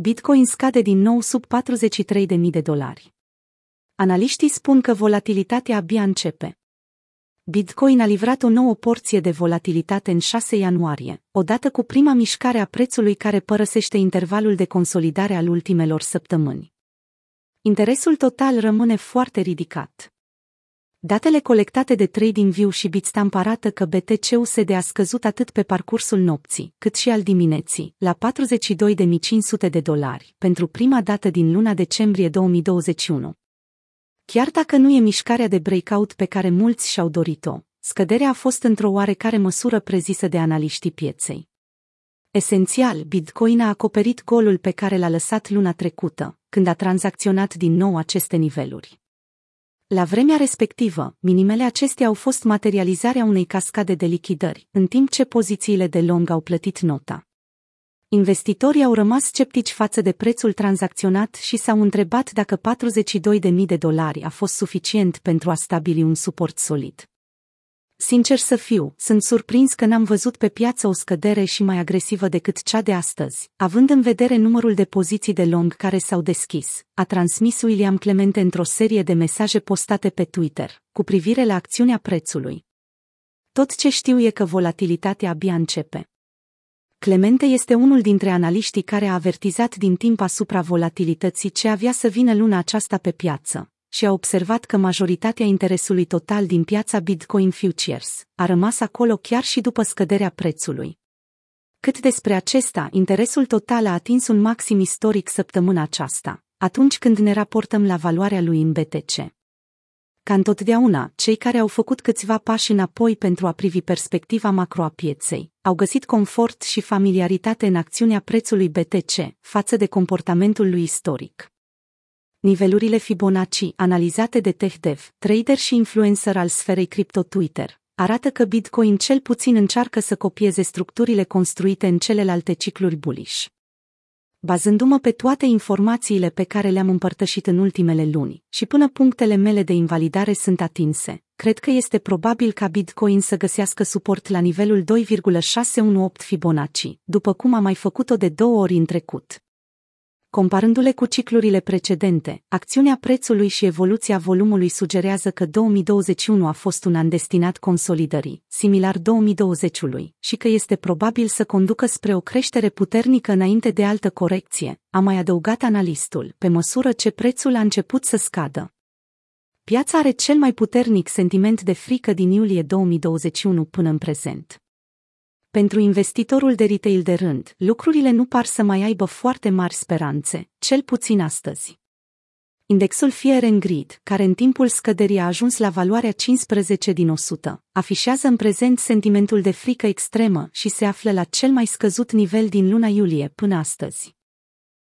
Bitcoin scade din nou sub 43.000 de dolari. Analiștii spun că volatilitatea abia începe. Bitcoin a livrat o nouă porție de volatilitate în 6 ianuarie, odată cu prima mișcare a prețului care părăsește intervalul de consolidare al ultimelor săptămâni. Interesul total rămâne foarte ridicat. Datele colectate de TradingView și Bitstamp arată că BTC-USD a scăzut atât pe parcursul nopții, cât și al dimineții, la 42.500 de dolari, pentru prima dată din luna decembrie 2021. Chiar dacă nu e mișcarea de breakout pe care mulți și-au dorit-o, scăderea a fost într-o oarecare măsură prezisă de analiștii pieței. Esențial, Bitcoin a acoperit golul pe care l-a lăsat luna trecută, când a tranzacționat din nou aceste niveluri. La vremea respectivă, minimele acestea au fost materializarea unei cascade de lichidări, în timp ce pozițiile de long au plătit nota. Investitorii au rămas sceptici față de prețul tranzacționat și s-au întrebat dacă 42.000 de dolari a fost suficient pentru a stabili un suport solid. Sincer să fiu, sunt surprins că n-am văzut pe piață o scădere și mai agresivă decât cea de astăzi, având în vedere numărul de poziții de long care s-au deschis, a transmis William Clemente într-o serie de mesaje postate pe Twitter, cu privire la acțiunea prețului. Tot ce știu e că volatilitatea abia începe. Clemente este unul dintre analiștii care a avertizat din timp asupra volatilității ce avea să vină luna aceasta pe piață și a observat că majoritatea interesului total din piața Bitcoin Futures a rămas acolo chiar și după scăderea prețului. Cât despre acesta, interesul total a atins un maxim istoric săptămâna aceasta, atunci când ne raportăm la valoarea lui în BTC. Ca întotdeauna, cei care au făcut câțiva pași înapoi pentru a privi perspectiva macro a pieței, au găsit confort și familiaritate în acțiunea prețului BTC față de comportamentul lui istoric. Nivelurile Fibonacci, analizate de TechDev, trader și influencer al sferei cripto Twitter, arată că Bitcoin cel puțin încearcă să copieze structurile construite în celelalte cicluri bullish. Bazându-mă pe toate informațiile pe care le-am împărtășit în ultimele luni și până punctele mele de invalidare sunt atinse, cred că este probabil ca Bitcoin să găsească suport la nivelul 2,618 Fibonacci, după cum a mai făcut-o de două ori în trecut. Comparându-le cu ciclurile precedente, acțiunea prețului și evoluția volumului sugerează că 2021 a fost un an destinat consolidării, similar 2020-ului, și că este probabil să conducă spre o creștere puternică înainte de altă corecție, a mai adăugat analistul, pe măsură ce prețul a început să scadă. Piața are cel mai puternic sentiment de frică din iulie 2021 până în prezent. Pentru investitorul de retail de rând, lucrurile nu par să mai aibă foarte mari speranțe, cel puțin astăzi. Indexul Fear and Greed, care în timpul scăderii a ajuns la valoarea 15 din 100, afișează în prezent sentimentul de frică extremă și se află la cel mai scăzut nivel din luna iulie până astăzi.